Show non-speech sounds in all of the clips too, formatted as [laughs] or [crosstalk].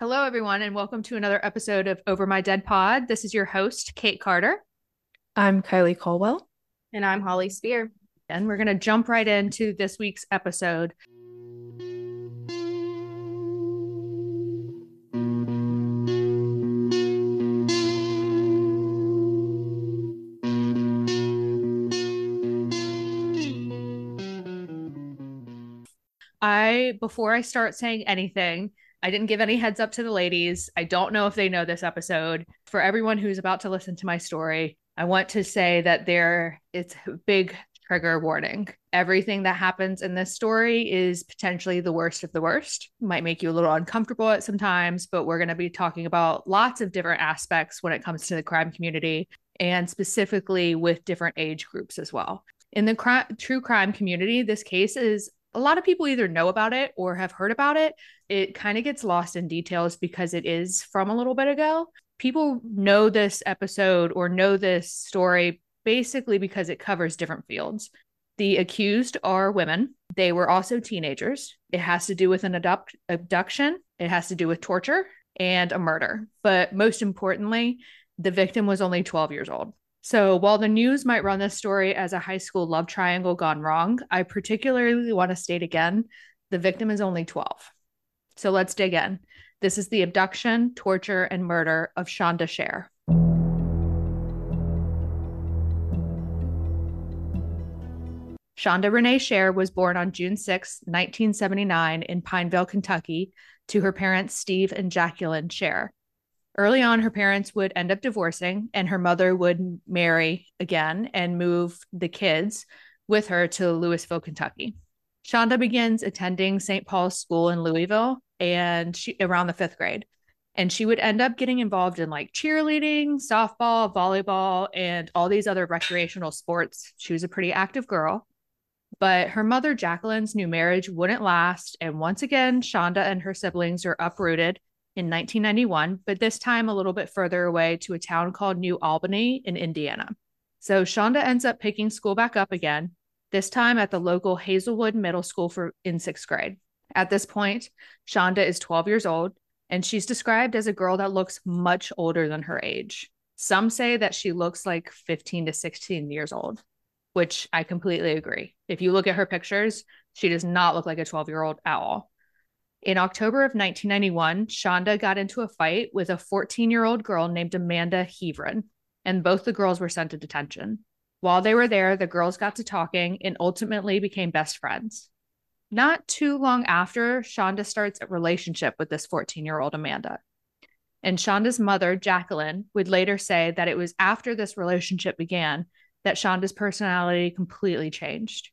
Hello, everyone, and welcome to another episode of Over My Dead Pod. This is your host, Kate Carter. I'm Kylie Caldwell. And I'm Holly Spear. And we're going to jump right into this week's episode. I, before I start saying anything, I didn't give any heads up to the ladies. I don't know if they know this episode. For everyone who's about to listen to my story, I want to say that there it's a big trigger warning. Everything that happens in this story is potentially the worst of the worst. Might make you a little uncomfortable at sometimes, but we're going to be talking about lots of different aspects when it comes to the crime community and specifically with different age groups as well. In the cr- true crime community, this case is a lot of people either know about it or have heard about it. It kind of gets lost in details because it is from a little bit ago. People know this episode or know this story basically because it covers different fields. The accused are women. They were also teenagers. It has to do with an abduct- abduction, it has to do with torture and a murder. But most importantly, the victim was only 12 years old. So while the news might run this story as a high school love triangle gone wrong, I particularly want to state again the victim is only 12. So let's dig in. This is the abduction, torture, and murder of Shanda Sharer. Shanda Renee Sharer was born on June 6, 1979, in Pineville, Kentucky, to her parents Steve and Jacqueline Sharer. Early on, her parents would end up divorcing, and her mother would marry again and move the kids with her to Louisville, Kentucky. Shanda begins attending St. Paul's School in Louisville and she around the fifth grade. And she would end up getting involved in like cheerleading, softball, volleyball, and all these other recreational sports. She was a pretty active girl. But her mother, Jacqueline's new marriage wouldn't last. And once again, Shanda and her siblings are uprooted in 1991, but this time a little bit further away to a town called New Albany in Indiana. So Shanda ends up picking school back up again, this time at the local Hazelwood Middle School for in sixth grade. At this point, Shanda is 12 years old, and she's described as a girl that looks much older than her age. Some say that she looks like 15 to 16 years old, which I completely agree. If you look at her pictures, she does not look like a 12 year old at all. In October of 1991, Shanda got into a fight with a 14 year old girl named Amanda Heavrin, and both the girls were sent to detention. While they were there, the girls got to talking and ultimately became best friends. Not too long after, Shanda starts a relationship with this 14 year old Amanda. And Shanda's mother, Jacqueline, would later say that it was after this relationship began that Shanda's personality completely changed.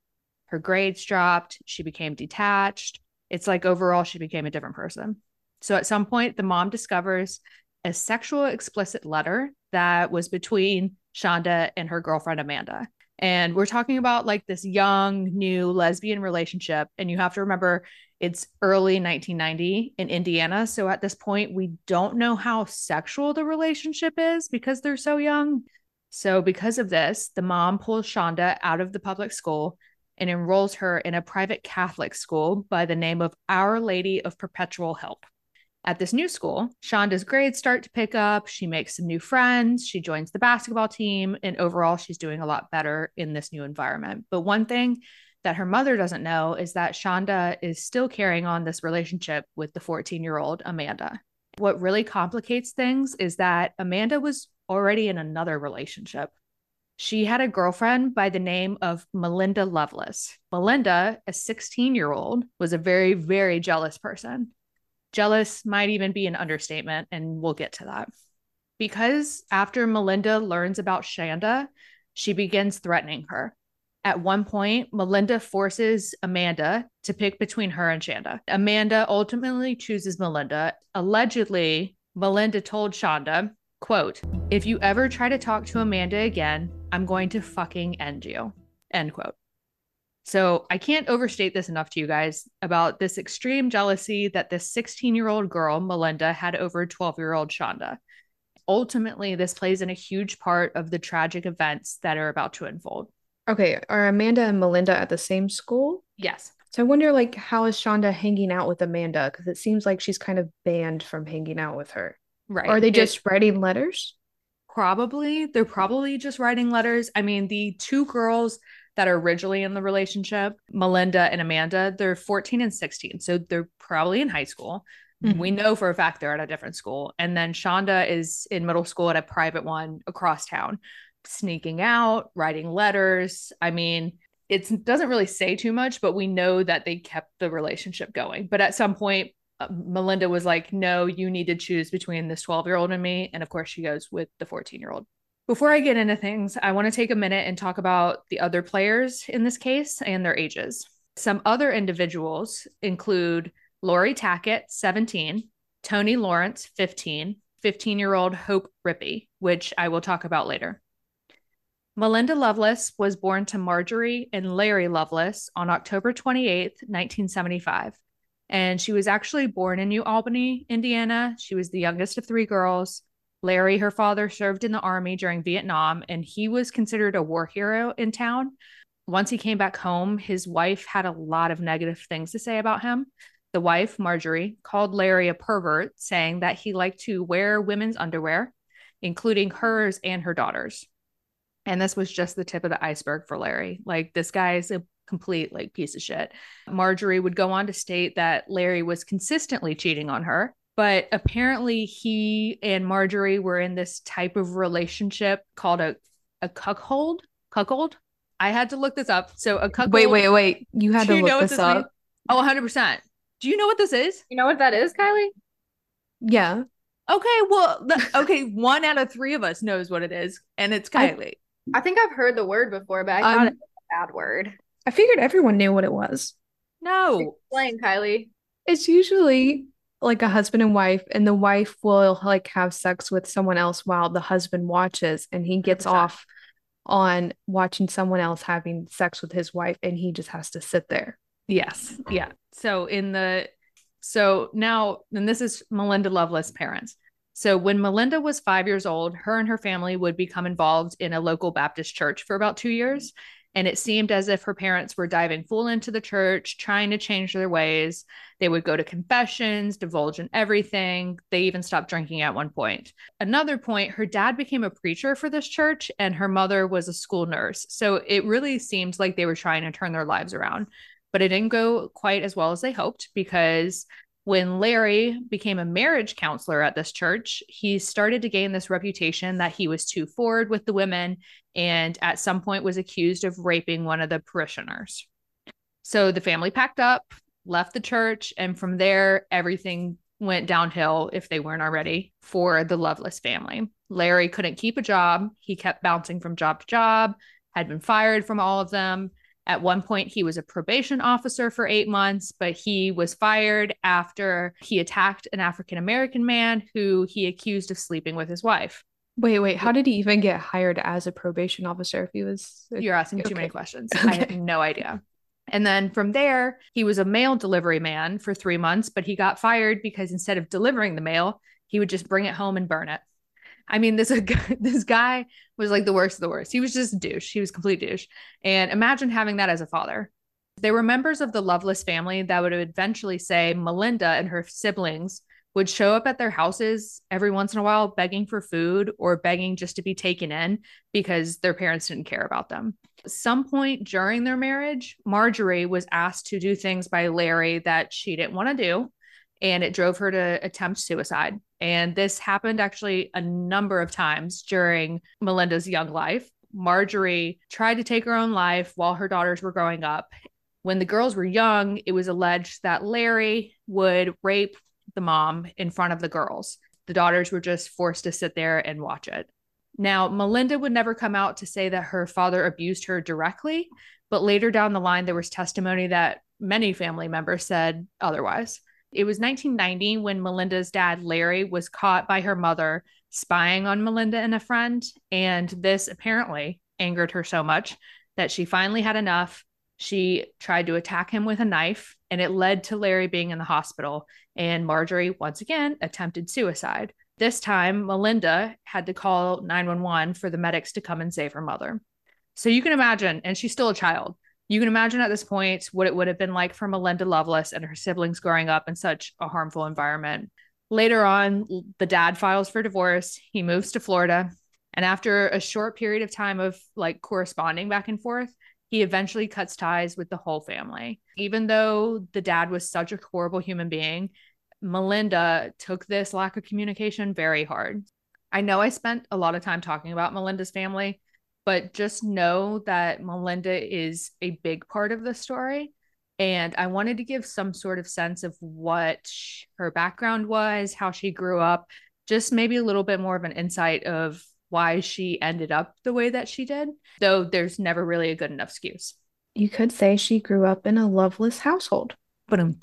Her grades dropped, she became detached, it's like overall she became a different person. So at some point, the mom discovers a sexual explicit letter that was between Shanda and her girlfriend Amanda. And we're talking about like this young, new lesbian relationship. And you have to remember it's early 1990 in Indiana. So at this point, we don't know how sexual the relationship is because they're so young. So, because of this, the mom pulls Shanda out of the public school and enrolls her in a private Catholic school by the name of Our Lady of Perpetual Help. At this new school, Shanda's grades start to pick up. She makes some new friends. She joins the basketball team. And overall, she's doing a lot better in this new environment. But one thing that her mother doesn't know is that Shanda is still carrying on this relationship with the 14 year old Amanda. What really complicates things is that Amanda was already in another relationship she had a girlfriend by the name of Melinda Lovelace. Melinda, a 16 year old, was a very, very jealous person. Jealous might even be an understatement, and we'll get to that. Because after Melinda learns about Shanda, she begins threatening her. At one point, Melinda forces Amanda to pick between her and Shanda. Amanda ultimately chooses Melinda. Allegedly, Melinda told Shanda, quote, if you ever try to talk to Amanda again, I'm going to fucking end you. End quote. So I can't overstate this enough to you guys about this extreme jealousy that this 16 year old girl, Melinda, had over 12 year old Shanda. Ultimately, this plays in a huge part of the tragic events that are about to unfold. Okay, are Amanda and Melinda at the same school? Yes. So I wonder, like, how is Shanda hanging out with Amanda? Because it seems like she's kind of banned from hanging out with her. Right. Or are they It- just writing letters? Probably. They're probably just writing letters. I mean, the two girls that are originally in the relationship, Melinda and Amanda, they're 14 and 16. So they're probably in high school. Mhm. We know for a fact they're at a different school. And then Shanda is in middle school at a private one across town, sneaking out, writing letters. I mean, it doesn't really say too much, but we know that they kept the relationship going. But at some point, Uh, Melinda was like, No, you need to choose between this 12 year old and me. And of course, she goes with the 14 year old. Before I get into things, I want to take a minute and talk about the other players in this case and their ages. Some other individuals include Lori Tackett, 17, Toni Lawrence, 15, 15 year old Hope Rippey, which I will talk about later. Melinda Loveless was born to Marjorie and Larry Loveless on October 28th, 1975. And she was actually born in New Albany, Indiana. She was the youngest of three girls. Larry, her father, served in the army during Vietnam, and he was considered a war hero in town. Once he came back home, his wife had a lot of negative things to say about him. The wife, Marjorie, called Larry a pervert, saying that he liked to wear women's underwear, including hers and her daughter's. And this was just the tip of the iceberg for Larry. Like, this guy's a complete like piece of shit. Marjorie would go on to state that Larry was consistently cheating on her, but apparently he and Marjorie were in this type of relationship called a a cuckold. Cuckold. I had to look this up. So a cuckold. Wait, wait, wait. You had to you know look what this this means? up. Oh, 100 percent. Do you know what this is? You know what that is, Kylie? Yeah. Okay, well, the, okay, one out of three of us knows what it is, and it's I- Kylie. I think I've heard the word before, but I Um, thought it was a bad word. I figured everyone knew what it was. no, Explain, Kylie. It's usually like a husband and wife, and the wife will like have sex with someone else while the husband watches, and he gets 100%. off on watching someone else having sex with his wife, and he just has to sit there. Yes. Yeah. So in the so now and this is Melinda Loveless parents. So when Melinda was 5 years old, her and her family would become involved in a local Baptist church for about 2 years, and it seemed as if her parents were diving full into the church, trying to change their ways. They would go to confessions, divulge in everything. They even stopped drinking at one point. Another point, her dad became a preacher for this church and her mother was a school nurse. So it really seemed like they were trying to turn their lives around but it didn't go quite as well as they hoped because when Larry became a marriage counselor at this church, he started to gain this reputation that he was too forward with the women and at some point was accused of raping one of the parishioners. So the family packed up, left the church, and from there, everything went downhill if they weren't already for the Loveless family. Larry couldn't keep a job. He kept bouncing from job to job, had been fired from all of them. At one point, he was a probation officer for eight months, but he was fired after he attacked an African American man who he accused of sleeping with his wife. Wait, wait. How did he even get hired as a probation officer if he was? You're asking too many Okay. questions. [laughs] I have no idea. And then from there, he was a mail delivery man for three months, but he got fired because instead of delivering the mail, he would just bring it home and burn it. I mean, this [laughs] this guy was like the worst of the worst. He was just a douche. He was complete douche. And imagine having that as a father. There were members of the Loveless family that would eventually say Melinda and her siblings would show up at their houses every once in a while begging for food or begging just to be taken in because their parents didn't care about them. Some point during their marriage, Marjorie was asked to do things by Larry that she didn't want to do, and it drove her to attempt suicide. And this happened actually a number of times during Melinda's young life. Marjorie tried to take her own life while her daughters were growing up. When the girls were young, it was alleged that Larry would rape the mom in front of the girls. The daughters were just forced to sit there and watch it. Now, Melinda would never come out to say that her father abused her directly, but later down the line, there was testimony that many family members said otherwise. It was 1990 when Melinda's dad, Larry, was caught by her mother spying on Melinda and a friend. And this apparently angered her so much that she finally had enough. She tried to attack him with a knife, and it led to Larry being in the hospital. And Marjorie, once again, attempted suicide. This time, Melinda had to call 911 for the medics to come and save her mother. So you can imagine, and she's still a child. You can imagine at this point what it would have been like for Melinda Loveless and her siblings growing up in such a harmful environment. Later on, the dad files for divorce. He moves to Florida. And after a short period of time of like corresponding back and forth, he eventually cuts ties with the whole family. Even though the dad was such a horrible human being, Melinda took this lack of communication very hard. I know I spent a lot of time talking about Melinda's family, but just know that Melinda is a big part of the story. And I wanted to give some sort of sense of what her background was, how she grew up, just maybe a little bit more of an insight of why she ended up the way that she did, though there's never really a good enough excuse. You could say she grew up in a loveless household. But um,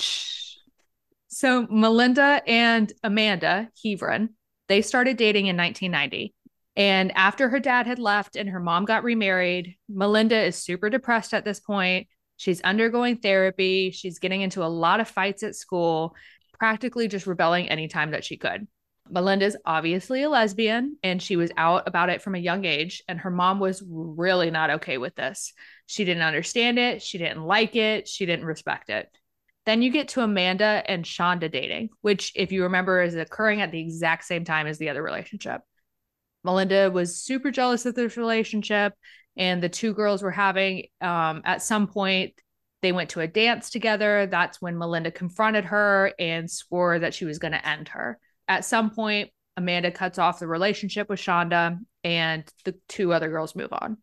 so Melinda and Amanda Heavrin, they started dating in 1990. And after her dad had left and her mom got remarried, Melinda is super depressed at this point. She's undergoing therapy. She's getting into a lot of fights at school, practically just rebelling anytime that she could. Melinda's obviously a lesbian and she was out about it from a young age. And her mom was really not okay with this. She didn't understand it. She didn't like it. She didn't respect it. Then you get to Amanda and Shanda dating, which, if you remember, is occurring at the exact same time as the other relationship. Melinda was super jealous of this relationship, and the two girls were having, um, at some point, they went to a dance together. That's when Melinda confronted her and swore that she was going to end her at some point, Amanda cuts off the relationship with Shanda and the two other girls move on.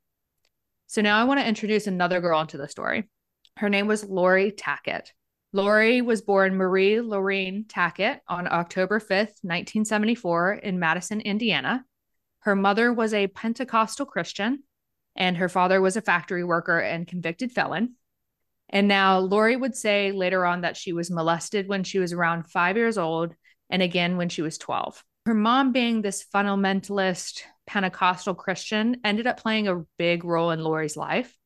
So now I want to introduce another girl into the story. Her name was Lori Tackett. Lori was born Marie Lorraine Tackett on October 5th, 1974, in Madison, Indiana. Her mother was a Pentecostal Christian, and her father was a factory worker and convicted felon. And now Lori would say later on that she was molested when she was around five years old and again when she was 12. Her mom, being this fundamentalist Pentecostal Christian, ended up playing a big role in Lori's life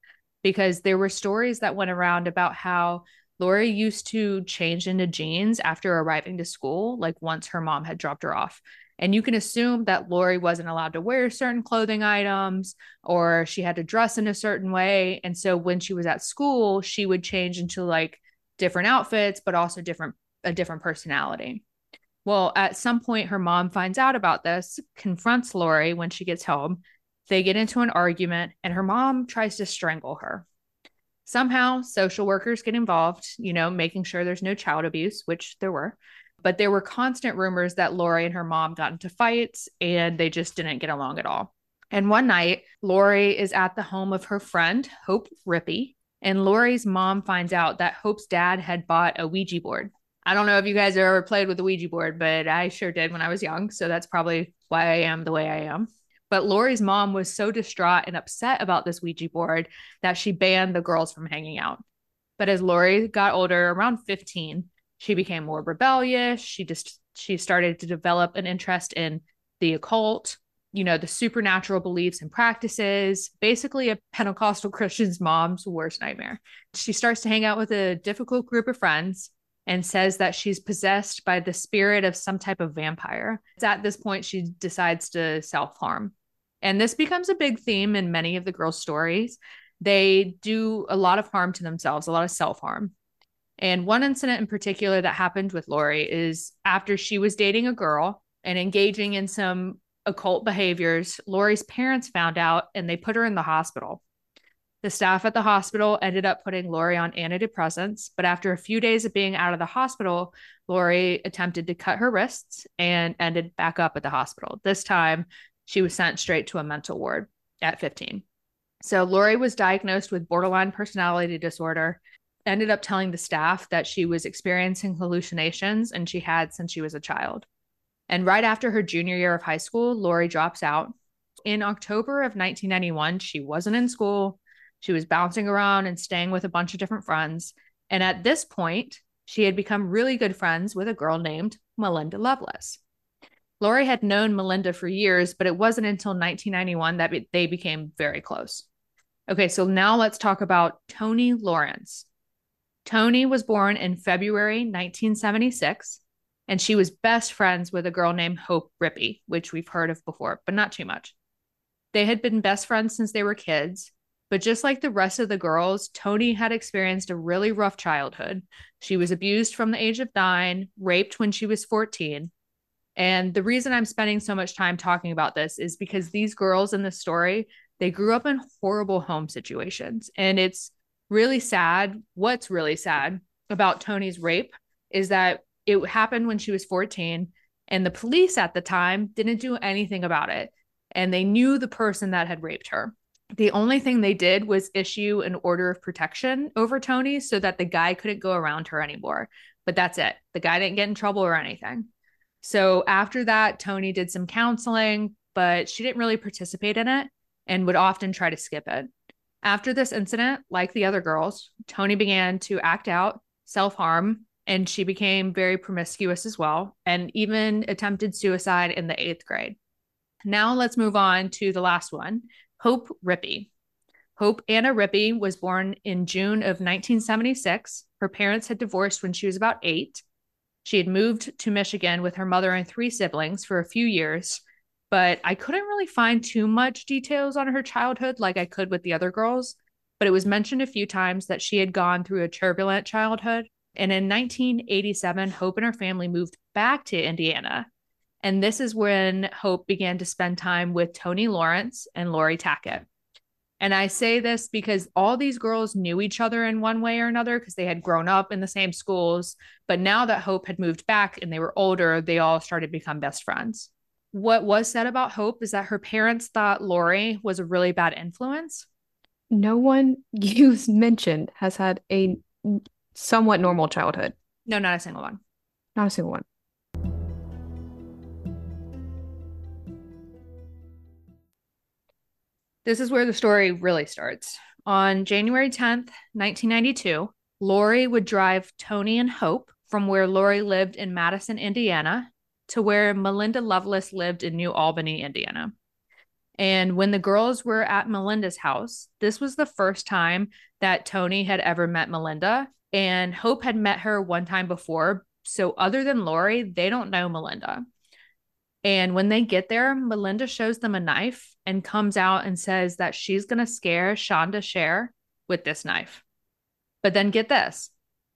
because there were stories that went around about how Lori used to change into jeans after arriving to school, like once her mom had dropped her off. And you can assume that Lori wasn't allowed to wear certain clothing items or she had to dress in a certain way. And so when she was at school, she would change into like different outfits, but also different a different personality. Well, at some point, her mom finds out about this, confronts Lori when she gets home. They get into an argument, and her mom tries to strangle her. Somehow, social workers get involved, you know, making sure there's no child abuse, which there were. But there were constant rumors that Lori and her mom got into fights and they just didn't get along at all. And one night, Lori is at the home of her friend, Hope Rippey, and Lori's mom finds out that Hope's dad had bought a Ouija board I don't know if you guys have ever played with a Ouija board, but I sure did when I was young. So that's probably why I am the way I am. But Lori's mom was so distraught and upset about this Ouija board that she banned the girls from hanging out. But as Lori got older, around 15, she became more rebellious. She just she started to develop an interest in the occult, you know, the supernatural beliefs and practices, basically a Pentecostal [laughs] Christian's mom's worst nightmare. She starts to hang out with a difficult group of friends and says that she's possessed by the spirit of some type of vampire. It's at this point she decides to self harm. And this becomes a big theme in many of the girls' stories. They do a lot of harm to themselves, a lot of self harm. And one incident in particular that happened with Lori is after she was dating a girl and engaging in some occult behaviors, Lori's parents found out and they put her in the hospital. The staff at the hospital ended up putting Lori on antidepressants, but after a few days of being out of the hospital, Lori attempted to cut her wrists and ended back up at the hospital. This time, she was sent straight to a mental ward at 15. So Lori was diagnosed with borderline personality disorder, ended up telling the staff that she was experiencing hallucinations and she had since she was a child. And right after her junior year of high school, Lori drops out. In October of 1991, she wasn't in school. She was bouncing around and staying with a bunch of different friends. And at this point, she had become really good friends with a girl named Melinda Loveless. Lori had known Melinda for years, but it wasn't until 1991 that they became very close. Okay, so now let's talk about Toni Lawrence. Toni was born in February 1976, and she was best friends with a girl named Hope Rippey, which we've heard of before, but not too much. They had been best friends since they were kids, But just like the rest of the girls, Toni had experienced a really rough childhood. She was abused from the age of nine, raped when she was 14. And the reason I'm spending so much time talking about this is because these girls in the story, they grew up in horrible home situations. And it's really sad. What's really sad about Toni's rape is that it happened when she was 14 and the police at the time didn't do anything about it and they knew the person that had raped her the only thing they did was issue an order of protection over Toni so that the guy couldn't go around her anymore. But that's it. The guy didn't get in trouble or anything. So after that, Toni did some counseling, but she didn't really participate in it and would often try to skip it. After this incident, like the other girls, Toni began to act out, self harm, and she became very promiscuous as well, and even attempted suicide in the eighth grade. Now let's move on to the last one, Hope Rippey. Hope Anna Rippey was born in June of 1976. Her parents had divorced when she was about eight. She had moved to Michigan with her mother and three siblings for a few years, but I couldn't really find too much details on her childhood like I could with the other girls. But it was mentioned a few times that she had gone through a turbulent childhood. And in 1987, Hope and her family moved back to Indiana and this is when Hope began to spend time with Toni Lawrence and Lori Tackett. And I say this because all these girls knew each other in one way or another because they had grown up in the same schools. But now that Hope had moved back and they were older, they all started to become best friends. What was said about Hope is that her parents thought Lori was a really bad influence. No one [laughs] you've mentioned has had a somewhat normal childhood. No, not a single one. Not a single one. This is where the story really starts. On January 10th, 1992, Lori would drive Toni and Hope from where Lori lived in Madison, Indiana, to where Melinda Loveless lived in New Albany, Indiana. And when the girls were at Melinda's house, this was the first time that Toni had ever met Melinda. And Hope had met her one time before. So, other than Lori, they don't know Melinda. And when they get there, Melinda shows them a knife and comes out and says that she's going to scare Shanda Sharer with this knife. But then get this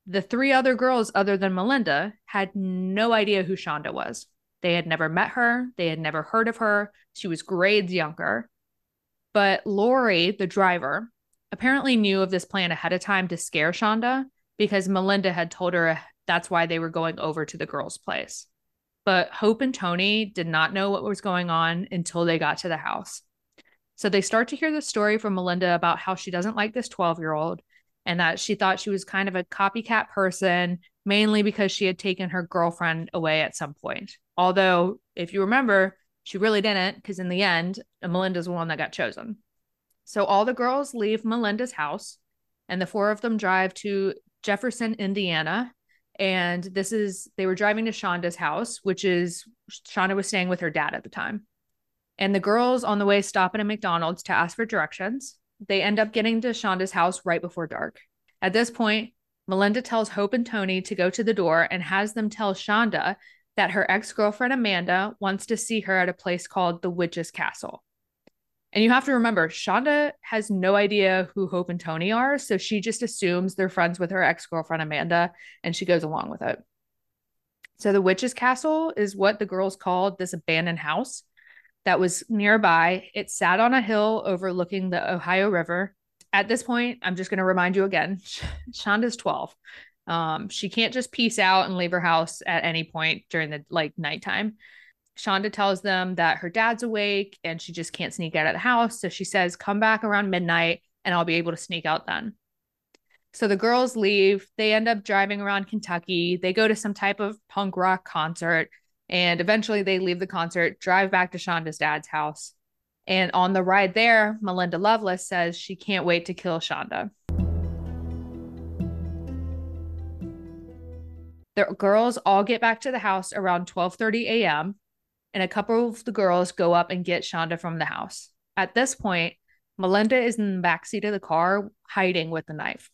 the three other girls, other than Melinda, had no idea who Shanda was. They had never met her, they had never heard of her. She was grades younger. But Lori, the driver, apparently knew of this plan ahead of time to scare Shanda because Melinda had told her that's why they were going over to the girl's place. But Hope and Toni did not know what was going on until they got to the house. So they start to hear the story from Melinda about how she doesn't like this 12 year old and that she thought she was kind of a copycat person, mainly because she had taken her girlfriend away at some point. Although, if you remember, she really didn't, because in the end, Melinda's the one that got chosen. So all the girls leave Melinda's house, and the four of them drive to Jefferson, Indiana, and this is, they were driving to Shanda's house, which is, Shanda was staying with her dad at the time. And the girls on the way stop at a McDonald's to ask for directions. They end up getting to Shanda's house right before dark. At this point, Melinda tells Hope and Toni to go to the door and has them tell Shanda that her ex girlfriend Amanda wants to see her at a place called the Witch's Castle. And you have to remember, Shanda has no idea who Hope and Toni are. So she just assumes they're friends with her ex girlfriend, Amanda, and she goes along with it. So the witch's castle is what the girls called this abandoned house that was nearby. It sat on a hill overlooking the Ohio River. At this point, I'm just going to remind you again [laughs] Shanda's 12. Um, she can't just peace out and leave her house at any point during the like nighttime. Shanda tells them that her dad's awake and she just can't sneak out of the house. So she says, Come back around midnight and I'll be able to sneak out then. So the girls leave. They end up driving around Kentucky. They go to some type of punk rock concert. And eventually they leave the concert, drive back to Shanda's dad's house. And on the ride there, Melinda Loveless says she can't wait to kill Shanda. The girls all get back to the house around 12:30 a.m and a couple of the girls go up and get Shanda from the house. At this point, Melinda is in the backseat of the car, hiding with the knife.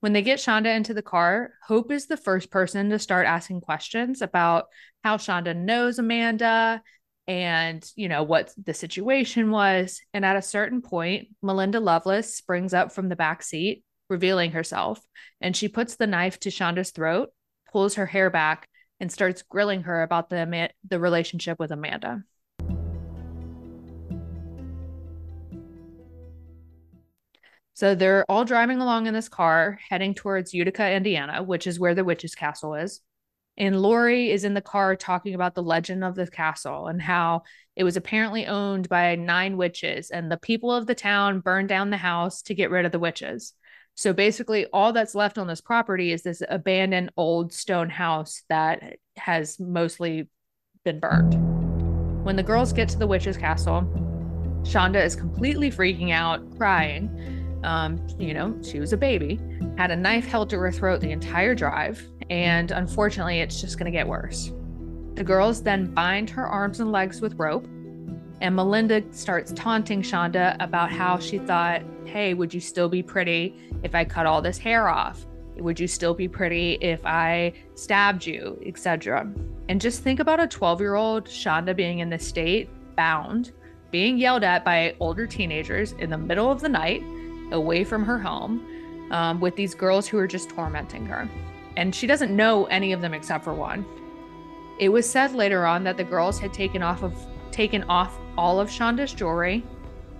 When they get Shanda into the car, Hope is the first person to start asking questions about how Shanda knows Amanda and, you know, what the situation was. And at a certain point, Melinda Loveless springs up from the back seat, revealing herself, and she puts the knife to Shanda's throat, pulls her hair back, and starts grilling her about the the relationship with Amanda. So they're all driving along in this car, heading towards Utica, Indiana, which is where the witch's castle is. And Lori is in the car talking about the legend of the castle and how it was apparently owned by nine witches, and the people of the town burned down the house to get rid of the witches. So basically, all that's left on this property is this abandoned old stone house that has mostly been burned. When the girls get to the witch's castle, Shanda is completely freaking out, crying um, you know, she was a baby, had a knife held to her throat the entire drive, and unfortunately, it's just going to get worse. The girls then bind her arms and legs with rope, and Melinda starts taunting Shanda about how she thought, hey, would you still be pretty if I cut all this hair off? Would you still be pretty if I stabbed you, etc. And just think about a 12 year old Shanda being in this state, bound, being yelled at by older teenagers in the middle of the night away from her home um, with these girls who are just tormenting her. And she doesn't know any of them except for one. It was said later on that the girls had taken off of taken off all of Shanda's jewelry.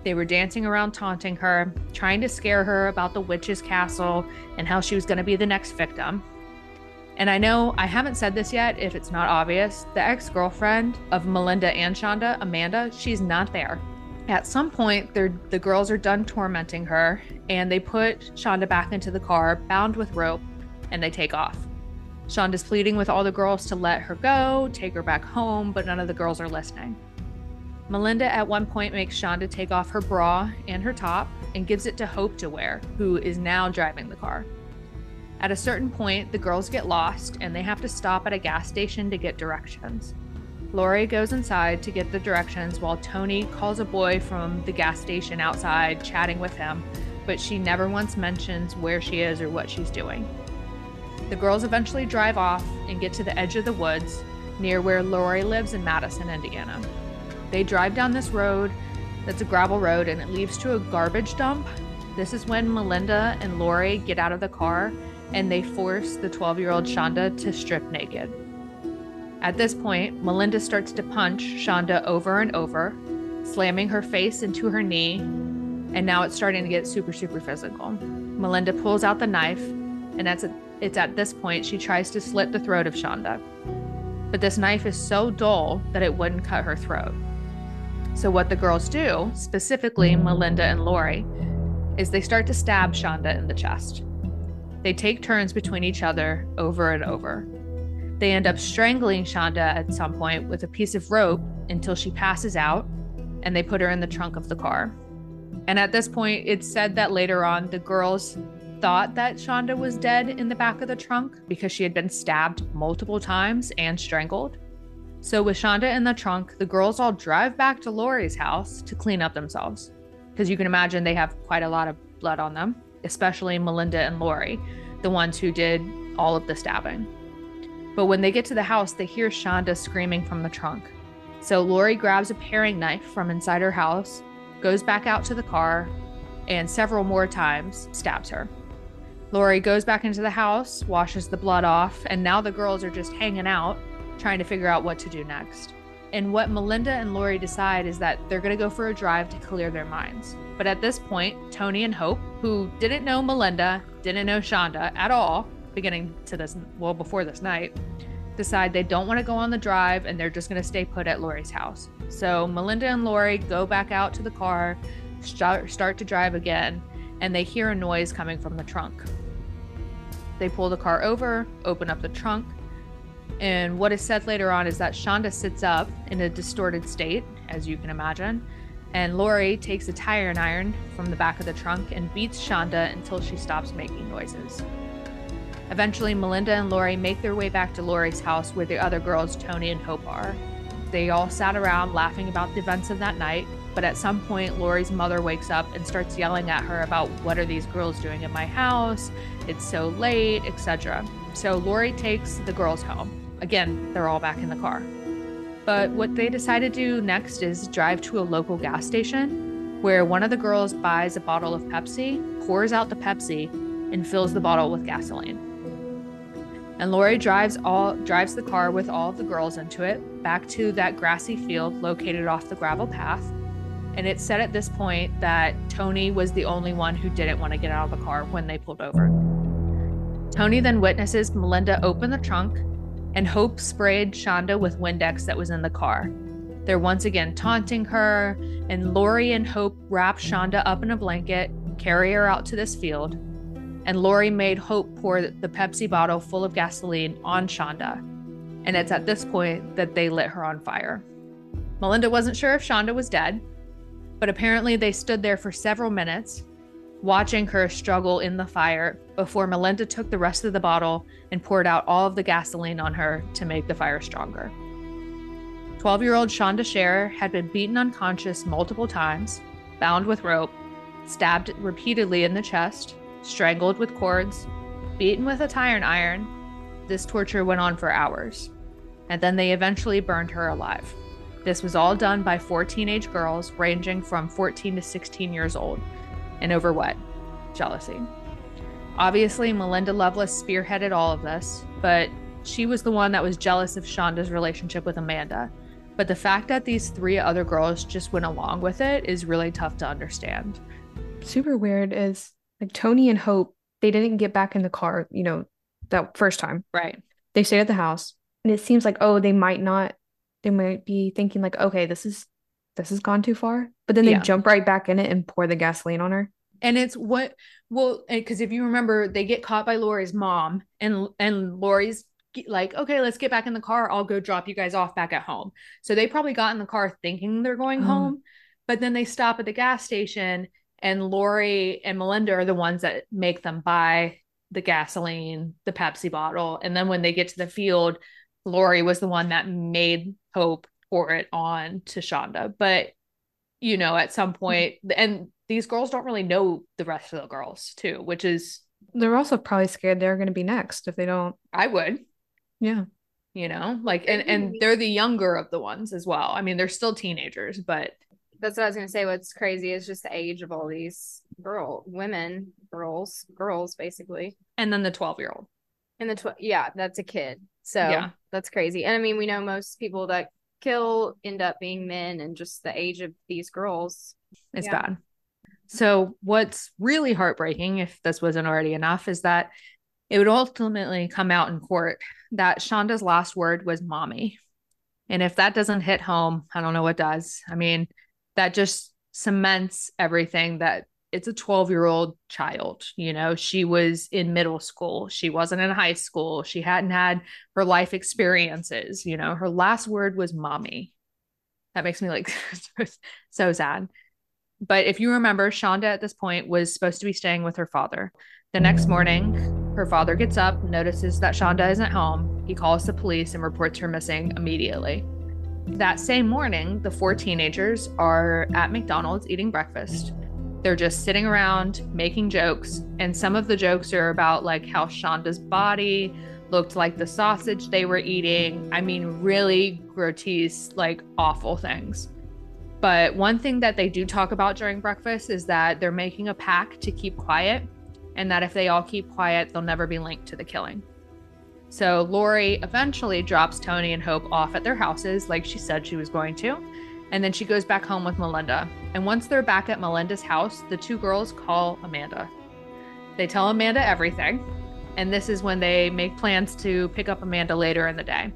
They were dancing around taunting her, trying to scare her about the witch's castle and how she was going to be the next victim. And I know I haven't said this yet if it's not obvious. The ex girlfriend of Melinda and Shanda, Amanda, she's not there. At some point, the girls are done tormenting her and they put Shanda back into the car, bound with rope, and they take off. Shanda's pleading with all the girls to let her go, take her back home, but none of the girls are listening. Melinda at one point makes Shanda take off her bra and her top and gives it to Hope to wear, who is now driving the car. At a certain point, the girls get lost and they have to stop at a gas station to get directions. Lori goes inside to get the directions while Toni calls a boy from the gas station outside, chatting with him, but she never once mentions where she is or what she's doing. The girls eventually drive off and get to the edge of the woods near where Lori lives in Madison, Indiana. They drive down this road that's a gravel road and it leads to a garbage dump. This is when Melinda and Lori get out of the car and they force the 12 year old Shanda to strip naked. At this point, Melinda starts to punch Shanda over and over, slamming her face into her knee, and now it's starting to get super, super physical. Melinda pulls out the knife, and that's it's at this point she tries to slit the throat of Shanda. But this knife is so dull that it wouldn't cut her throat. So, what the girls do, specifically Melinda and Lori, is they start to stab Shanda in the chest. They take turns between each other over and over. They end up strangling Shanda at some point with a piece of rope until she passes out, and they put her in the trunk of the car. And at this point, it's said that later on, the girls thought that Shanda was dead in the back of the trunk because she had been stabbed multiple times and strangled. So, with Shanda in the trunk, the girls all drive back to Lori's house to clean up themselves. Because you can imagine they have quite a lot of blood on them, especially Melinda and Lori, the ones who did all of the stabbing. But when they get to the house, they hear Shanda screaming from the trunk. So Lori grabs a paring knife from inside her house, goes back out to the car, and several more times stabs her. Lori goes back into the house, washes the blood off, and now the girls are just hanging out, trying to figure out what to do next. And what Melinda and Lori decide is that they're going to go for a drive to clear their minds. But at this point, Toni and Hope, who didn't know Melinda, didn't know Shanda at all, beginning to this, well, before this night, decide they don't want to go on the drive and they're just going to stay put at Lori's house. So Melinda and Lori go back out to the car, start, start to drive again, and they hear a noise coming from the trunk. They pull the car over, open up the trunk, and what is said later on is that Shanda sits up in a distorted state, as you can imagine, and Lori takes a tire iron from the back of the trunk and beats Shanda until she stops making noises. Eventually, Melinda and Lori make their way back to Lori's house where the other girls, Toni and Hope, are. They all sat around laughing about the events of that night, but at some point, Lori's mother wakes up and starts yelling at her about what are these girls doing in my house? It's so late, etc. So Lori takes the girls home. Again, they're all back in the car. But what they decide to do next is drive to a local gas station where one of the girls buys a bottle of Pepsi, pours out the Pepsi, and fills the bottle with gasoline. And Lori drives all drives the car with all of the girls into it back to that grassy field located off the gravel path. And it's said at this point that Toni was the only one who didn't want to get out of the car when they pulled over. Toni then witnesses Melinda open the trunk and Hope sprayed Shanda with Windex that was in the car. They're once again taunting her, and Lori and Hope wrap Shanda up in a blanket, carry her out to this field, and Lori made Hope pour the Pepsi bottle full of gasoline on Shanda. And it's at this point that they lit her on fire. Melinda wasn't sure if Shanda was dead, but apparently they stood there for several minutes, watching her struggle in the fire before Melinda took the rest of the bottle and poured out all of the gasoline on her to make the fire stronger. 12 year old Shanda Sharer had been beaten unconscious multiple times, bound with rope, stabbed repeatedly in the chest, strangled with cords, beaten with a tire iron. This torture went on for hours, and then they eventually burned her alive. This was all done by four teenage girls ranging from 14 to 16 years old. And over what? Jealousy. Obviously, Melinda Loveless spearheaded all of this, but she was the one that was jealous of Shanda's relationship with Amanda. But the fact that these three other girls just went along with it is really tough to understand. Super weird is like Toni and Hope, they didn't get back in the car, you know, that first time. Right. They stayed at the house. And it seems like, oh, they might not, they might be thinking like, okay, this is this has gone too far. But then they Yeah. jump right back in it and pour the gasoline on her. And it's what well, because if you remember, they get caught by Lori's mom, and and Lori's like, okay, let's get back in the car. I'll go drop you guys off back at home. So they probably got in the car thinking they're going Oh. home, but then they stop at the gas station, and Lori and Melinda are the ones that make them buy the gasoline, the Pepsi bottle, and then when they get to the field, Lori was the one that made Hope pour it on to Shanda. But you know, at some hmm. point, and these girls don't really know the rest of the girls too, which is They're also probably scared they're going to be next if they don't. I would, Yeah. you know, like and and they're the younger of the ones as well. I mean, they're still teenagers, but That's what I was gonna say. What's crazy is just the age of all these girl, women, girls, girls, basically. and then the 12 year old. And the twelve yeah, that's a kid. So Yeah. that's crazy. And I mean, we know most people that kill end up being men, and just the age of these girls. is Yeah. bad. So what's really heartbreaking, if this wasn't already enough, is that it would ultimately come out in court that Shanda's last word was mommy. And if that doesn't hit home, I don't know what does. I mean, that just cements everything that it's a 12 year old child. You know, she was in middle school, she wasn't in high school, she hadn't had her life experiences. You know, her last word was mommy. That makes me like so, [laughs] so sad. But if you remember, Shanda at this point was supposed to be staying with her father. The next morning, her father gets up, notices that Shanda isn't home. He calls the police and reports her missing immediately. That same morning, the four teenagers are at McDonald's eating breakfast. They're just sitting around making jokes, and some of the jokes are about like how Shanda's body looked like the sausage they were eating. I mean, really grotesque, like awful things. But one thing that they do talk about during breakfast is that they're making a pact to keep quiet, and that if they all keep quiet, they'll never be linked to the killing. So Lori eventually drops Toni and Hope off at their houses, like she said she was going to, and then she goes back home with Melinda. And once they're back at Melinda's house, the two girls call Amanda. They tell Amanda everything, and this is when they make plans to pick up Amanda later in the day.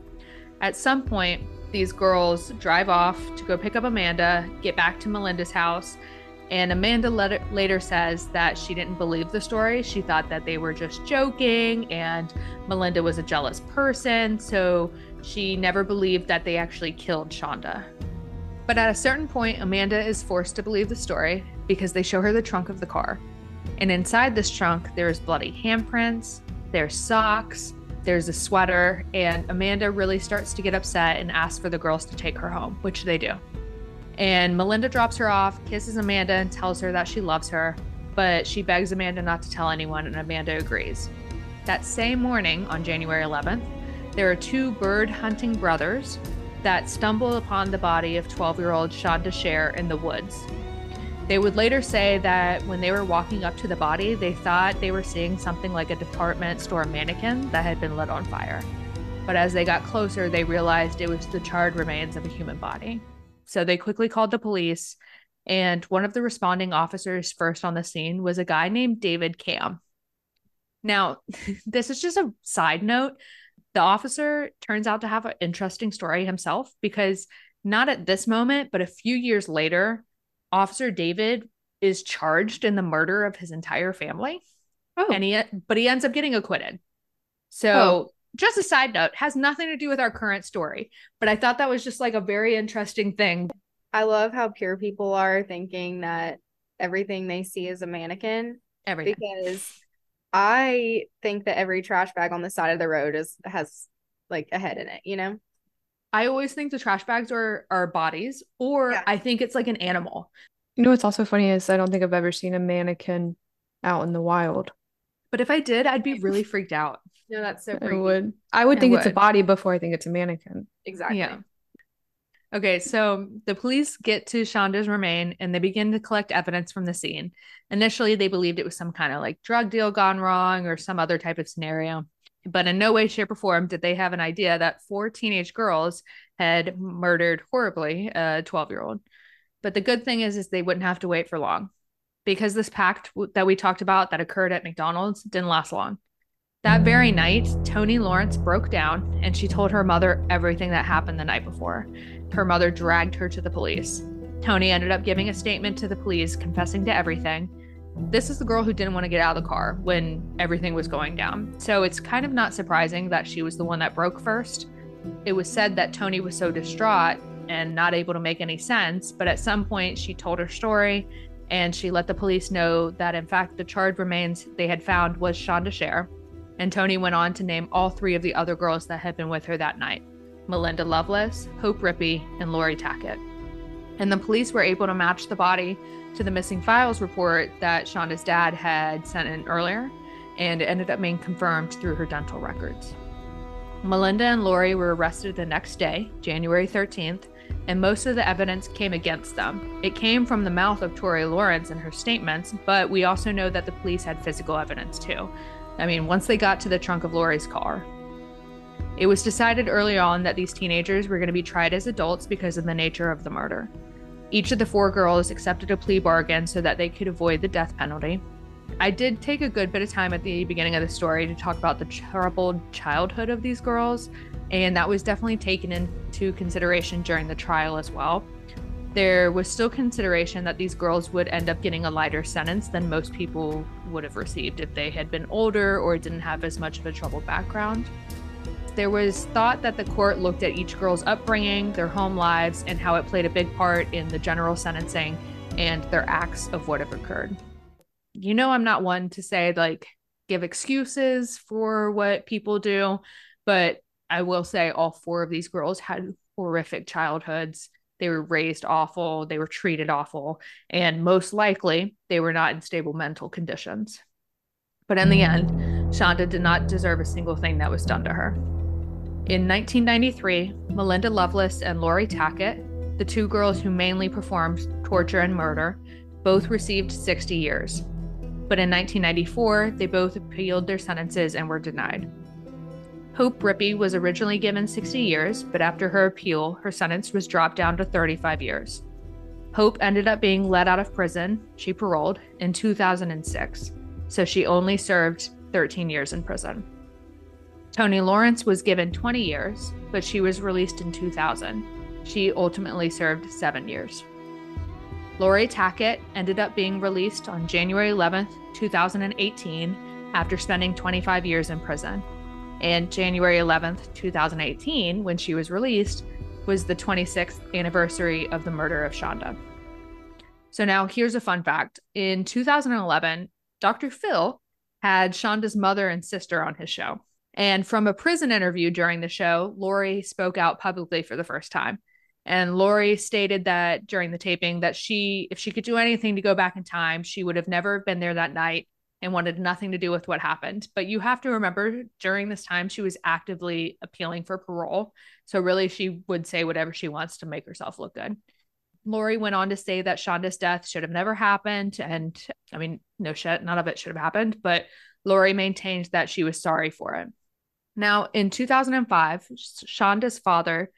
At some point, these girls drive off to go pick up Amanda, get back to Melinda's house, and Amanda later, says that she didn't believe the story. She thought that they were just joking and Melinda was a jealous person, so she never believed that they actually killed Shanda. But at a certain point, Amanda is forced to believe the story because they show her the trunk of the car. And inside this trunk, there's bloody handprints, there's socks, there's a sweater, and Amanda really starts to get upset and asks for the girls to take her home, which they do. And Melinda drops her off, kisses Amanda, and tells her that she loves her, but she begs Amanda not to tell anyone, and Amanda agrees. That same morning, on January 11th, there are two bird hunting brothers that stumble upon the body of 12 year old Shanda Sharer in the woods. They would later say that when they were walking up to the body, they thought they were seeing something like a department store mannequin that had been lit on fire. But as they got closer, they realized it was the charred remains of a human body. So they quickly called the police, and one of the responding officers first on the scene was a guy named David Camm. Now, [laughs] this is just a side note. The officer turns out to have an interesting story himself because not at this moment, but a few years later, Officer David is charged in the murder of his entire family. Oh. And he but he ends up getting acquitted. So Oh. Just a side note, has nothing to do with our current story. But I thought that was just like a very interesting thing. I love how pure people are thinking that everything they see is a mannequin Everything. because I think that every trash bag on the side of the road is has like a head in it, you know? I always think the trash bags are are bodies, or Yeah. I think it's like an animal. You know what's also funny is I don't think I've ever seen a mannequin out in the wild. But if I did, I'd be [laughs] really freaked out. No, that's so I freaky. would. I would I think it's a body before I think it's a mannequin. Exactly. Yeah. Okay, so the police get to Shanda's remain and they begin to collect evidence from the scene. Initially, they believed it was some kind of like drug deal gone wrong or some other type of scenario. But in no way, shape, or form did they have an idea that four teenage girls had murdered horribly a 12 year old. But the good thing is, is they wouldn't have to wait for long because this pact w- that we talked about that occurred at McDonald's didn't last long. That very night, Toni Lawrence broke down and she told her mother everything that happened the night before. Her mother dragged her to the police. Toni ended up giving a statement to the police, confessing to everything. This is the girl who didn't want to get out of the car when everything was going down. So it's kind of not surprising that she was the one that broke first. It was said that Toni was so distraught and not able to make any sense, but at some point she told her story and she let the police know that in fact the charred remains they had found was Shanda Sharer. And Toni went on to name all three of the other girls that had been with her that night Melinda Lovelace, Hope Rippey, and Lori Tackett. And the police were able to match the body to the missing files report that Shanda's dad had sent in earlier, and it ended up being confirmed through her dental records. Melinda and Lori were arrested the next day, January 13th, and most of the evidence came against them. It came from the mouth of Toni Lawrence in her statements, but we also know that the police had physical evidence too. I mean, once they got to the trunk of Lori's car. It was decided early on that these teenagers were going to be tried as adults because of the nature of the murder. Each of the four girls accepted a plea bargain so that they could avoid the death penalty. I did take a good bit of time at the beginning of the story to talk about the troubled childhood of these girls, and that was definitely taken into consideration during the trial as well. There was still consideration that these girls would end up getting a lighter sentence than most people would have received if they had been older or didn't have as much of a troubled background. There was thought that the court looked at each girl's upbringing, their home lives, and how it played a big part in the general sentencing and their acts of what have occurred. You know, I'm not one to say like give excuses for what people do, but I will say all four of these girls had horrific childhoods. They were raised awful, they were treated awful, and most likely they were not in stable mental conditions. But in the end, Shanda did not deserve a single thing that was done to her. In 1993, Melinda Lovelace and Lori Tackett, the two girls who mainly performed torture and murder, both received 60 years. But in 1994, they both appealed their sentences and were denied. Hope Rippey was originally given 60 years, but after her appeal, her sentence was dropped down to 35 years. Hope ended up being let out of prison, she paroled, in 2006, so she only served 13 years in prison. Toni Lawrence was given 20 years, but she was released in 2000. She ultimately served seven years. Lori Tackett ended up being released on January 11th, 2018, after spending 25 years in prison. And January 11th, 2018, when she was released, was the 26th anniversary of the murder of Shanda. So now here's a fun fact. In 2011, Dr. Phil had Shanda's mother and sister on his show. And from a prison interview during the show, Lori spoke out publicly for the first time. And Lori stated that during the taping that she, if she could do anything to go back in time, she would have never been there that night and wanted nothing to do with what happened. But you have to remember during this time, she was actively appealing for parole. So, really, she would say whatever she wants to make herself look good. Lori went on to say that Shanda's death should have never happened. And I mean, no shit, none of it should have happened. But Lori maintained that she was sorry for it. Now, in 2005, Shanda's father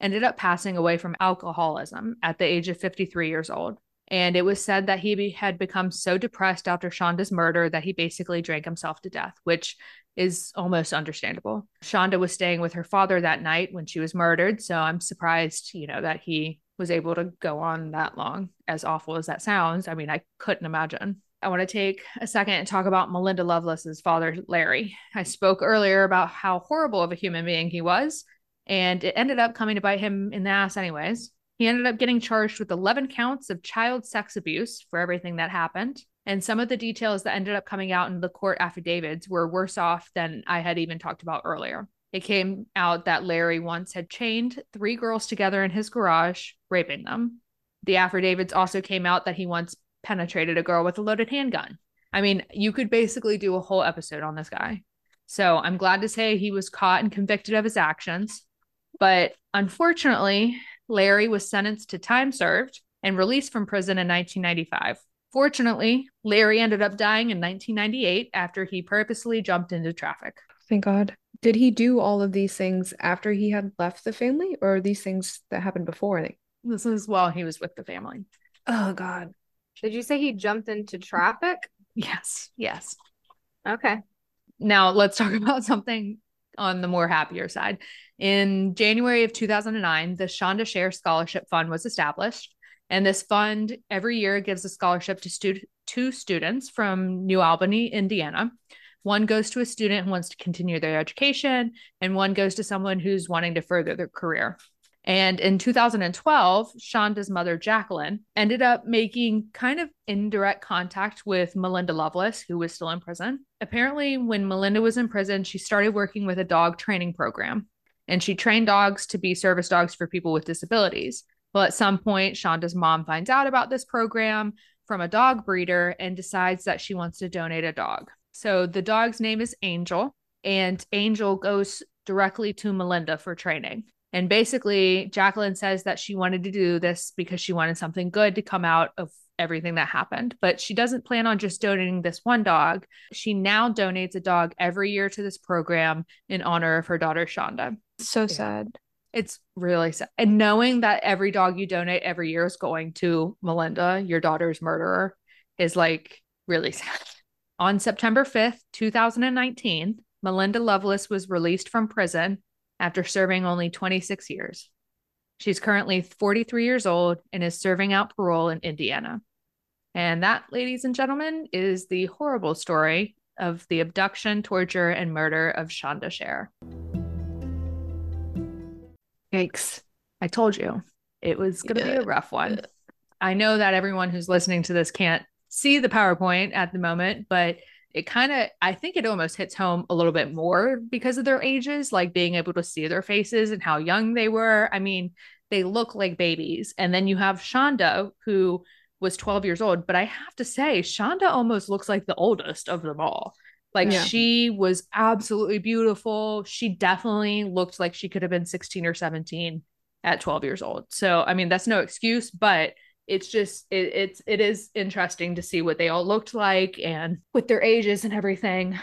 ended up passing away from alcoholism at the age of 53 years old. And it was said that he be- had become so depressed after Shanda's murder that he basically drank himself to death, which is almost understandable. Shanda was staying with her father that night when she was murdered. So I'm surprised, you know, that he was able to go on that long, as awful as that sounds. I mean, I couldn't imagine. I want to take a second and talk about Melinda Lovelace's father, Larry. I spoke earlier about how horrible of a human being he was, and it ended up coming to bite him in the ass, anyways. He ended up getting charged with 11 counts of child sex abuse for everything that happened. And some of the details that ended up coming out in the court affidavits were worse off than I had even talked about earlier. It came out that Larry once had chained three girls together in his garage, raping them. The affidavits also came out that he once penetrated a girl with a loaded handgun. I mean, you could basically do a whole episode on this guy. So I'm glad to say he was caught and convicted of his actions. But unfortunately, Larry was sentenced to time served and released from prison in 1995. Fortunately, Larry ended up dying in 1998 after he purposely jumped into traffic. Thank God. Did he do all of these things after he had left the family or these things that happened before? This is while he was with the family. Oh God. Did you say he jumped into traffic? Yes. Yes. Okay. Now let's talk [laughs] about something on the more happier side. In January of 2009, the Shanda Sharer Scholarship Fund was established. And this fund every year gives a scholarship to stu- two students from New Albany, Indiana. One goes to a student who wants to continue their education, and one goes to someone who's wanting to further their career. And in 2012, Shanda's mother, Jacqueline, ended up making kind of indirect contact with Melinda Lovelace, who was still in prison. Apparently, when Melinda was in prison, she started working with a dog training program and she trained dogs to be service dogs for people with disabilities. Well, at some point, Shanda's mom finds out about this program from a dog breeder and decides that she wants to donate a dog. So the dog's name is Angel, and Angel goes directly to Melinda for training. And basically, Jacqueline says that she wanted to do this because she wanted something good to come out of everything that happened. But she doesn't plan on just donating this one dog. She now donates a dog every year to this program in honor of her daughter, Shanda. So sad. It's really sad. And knowing that every dog you donate every year is going to Melinda, your daughter's murderer, is like really [laughs] sad. On September 5th, 2019, Melinda Lovelace was released from prison after serving only 26 years. She's currently 43 years old and is serving out parole in Indiana. And that, ladies and gentlemen, is the horrible story of the abduction, torture, and murder of Shanda Sharer. Yikes. I told you it was going to Yeah. be a rough one. I know that everyone who's listening to this can't see the PowerPoint at the moment, but it kind of, I think it almost hits home a little bit more because of their ages, like being able to see their faces and how young they were. I mean, they look like babies. And then you have Shanda, who was 12 years old, but I have to say, Shanda almost looks like the oldest of them all. Like Yeah. she was absolutely beautiful. She definitely looked like she could have been 16 or 17 at 12 years old. So, I mean, that's no excuse, but it's just it, it's it is interesting to see what they all looked like and with their ages and everything.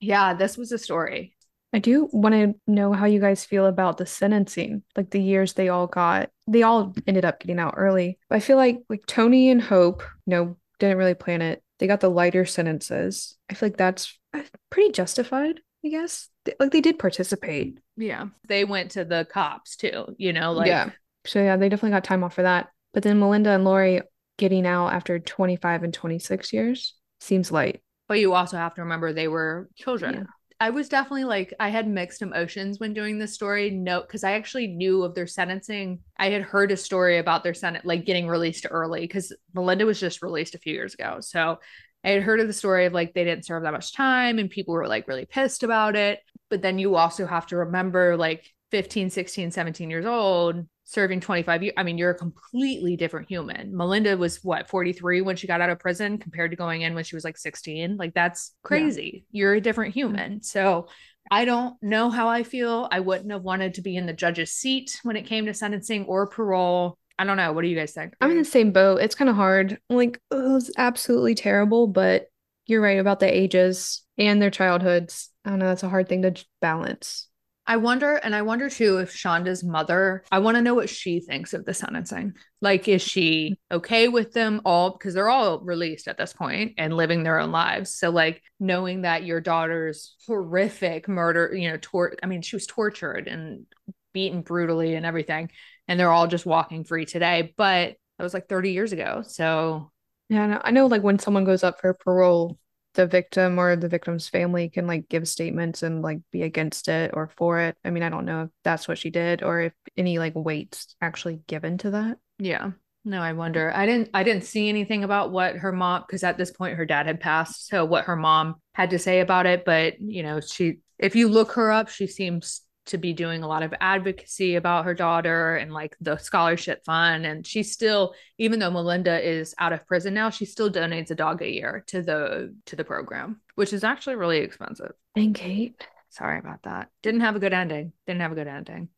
Yeah, this was a story. I do want to know how you guys feel about the sentencing, like the years they all got. They all ended up getting out early. But I feel like like Toni and Hope, you know, didn't really plan it. They got the lighter sentences. I feel like that's uh, pretty justified, I guess. Like they did participate. Yeah. They went to the cops too, you know, like yeah. So yeah, they definitely got time off for that. But then Melinda and Lori getting out after 25 and 26 years seems light. but you also have to remember they were children. Yeah. I was definitely like I had mixed emotions when doing this story. No, because I actually knew of their sentencing. I had heard a story about their senate like getting released early because Melinda was just released a few years ago. So I had heard of the story of like they didn't serve that much time and people were like really pissed about it. But then you also have to remember like 15, 16, 17 years old, serving 25 years. I mean, you're a completely different human. Melinda was what, 43 when she got out of prison compared to going in when she was like 16. Like, that's crazy. Yeah. You're a different mm-hmm. human. So, I don't know how I feel. I wouldn't have wanted to be in the judge's seat when it came to sentencing or parole. I don't know. What do you guys think? I'm in the same boat. It's kind of hard. Like, it was absolutely terrible, but you're right about the ages and their childhoods. I don't know. That's a hard thing to balance. I wonder, and I wonder too if Shanda's mother, I want to know what she thinks of the sentencing. Like, is she okay with them all? Because they're all released at this point and living their own lives. So, like, knowing that your daughter's horrific murder, you know, tor- I mean, she was tortured and beaten brutally and everything, and they're all just walking free today. But that was like 30 years ago. So, yeah, I know, like, when someone goes up for parole, the victim or the victim's family can like give statements and like be against it or for it. I mean, I don't know if that's what she did or if any like weights actually given to that. Yeah. No, I wonder. I didn't I didn't see anything about what her mom because at this point her dad had passed, so what her mom had to say about it, but you know, she if you look her up, she seems to be doing a lot of advocacy about her daughter and like the scholarship fund and she still even though Melinda is out of prison now she still donates a dog a year to the to the program which is actually really expensive. And Kate, sorry about that. Didn't have a good ending. Didn't have a good ending.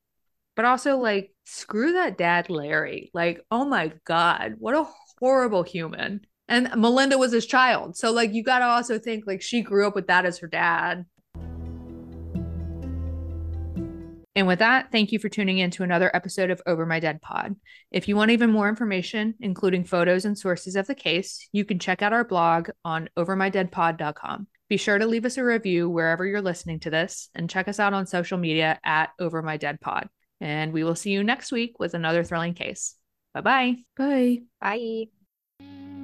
But also like screw that dad Larry. Like oh my god, what a horrible human. And Melinda was his child. So like you got to also think like she grew up with that as her dad And with that, thank you for tuning in to another episode of Over My Dead Pod. If you want even more information, including photos and sources of the case, you can check out our blog on overmydeadpod.com. Be sure to leave us a review wherever you're listening to this and check us out on social media at Over My Dead Pod. And we will see you next week with another thrilling case. Bye-bye. Bye. Bye.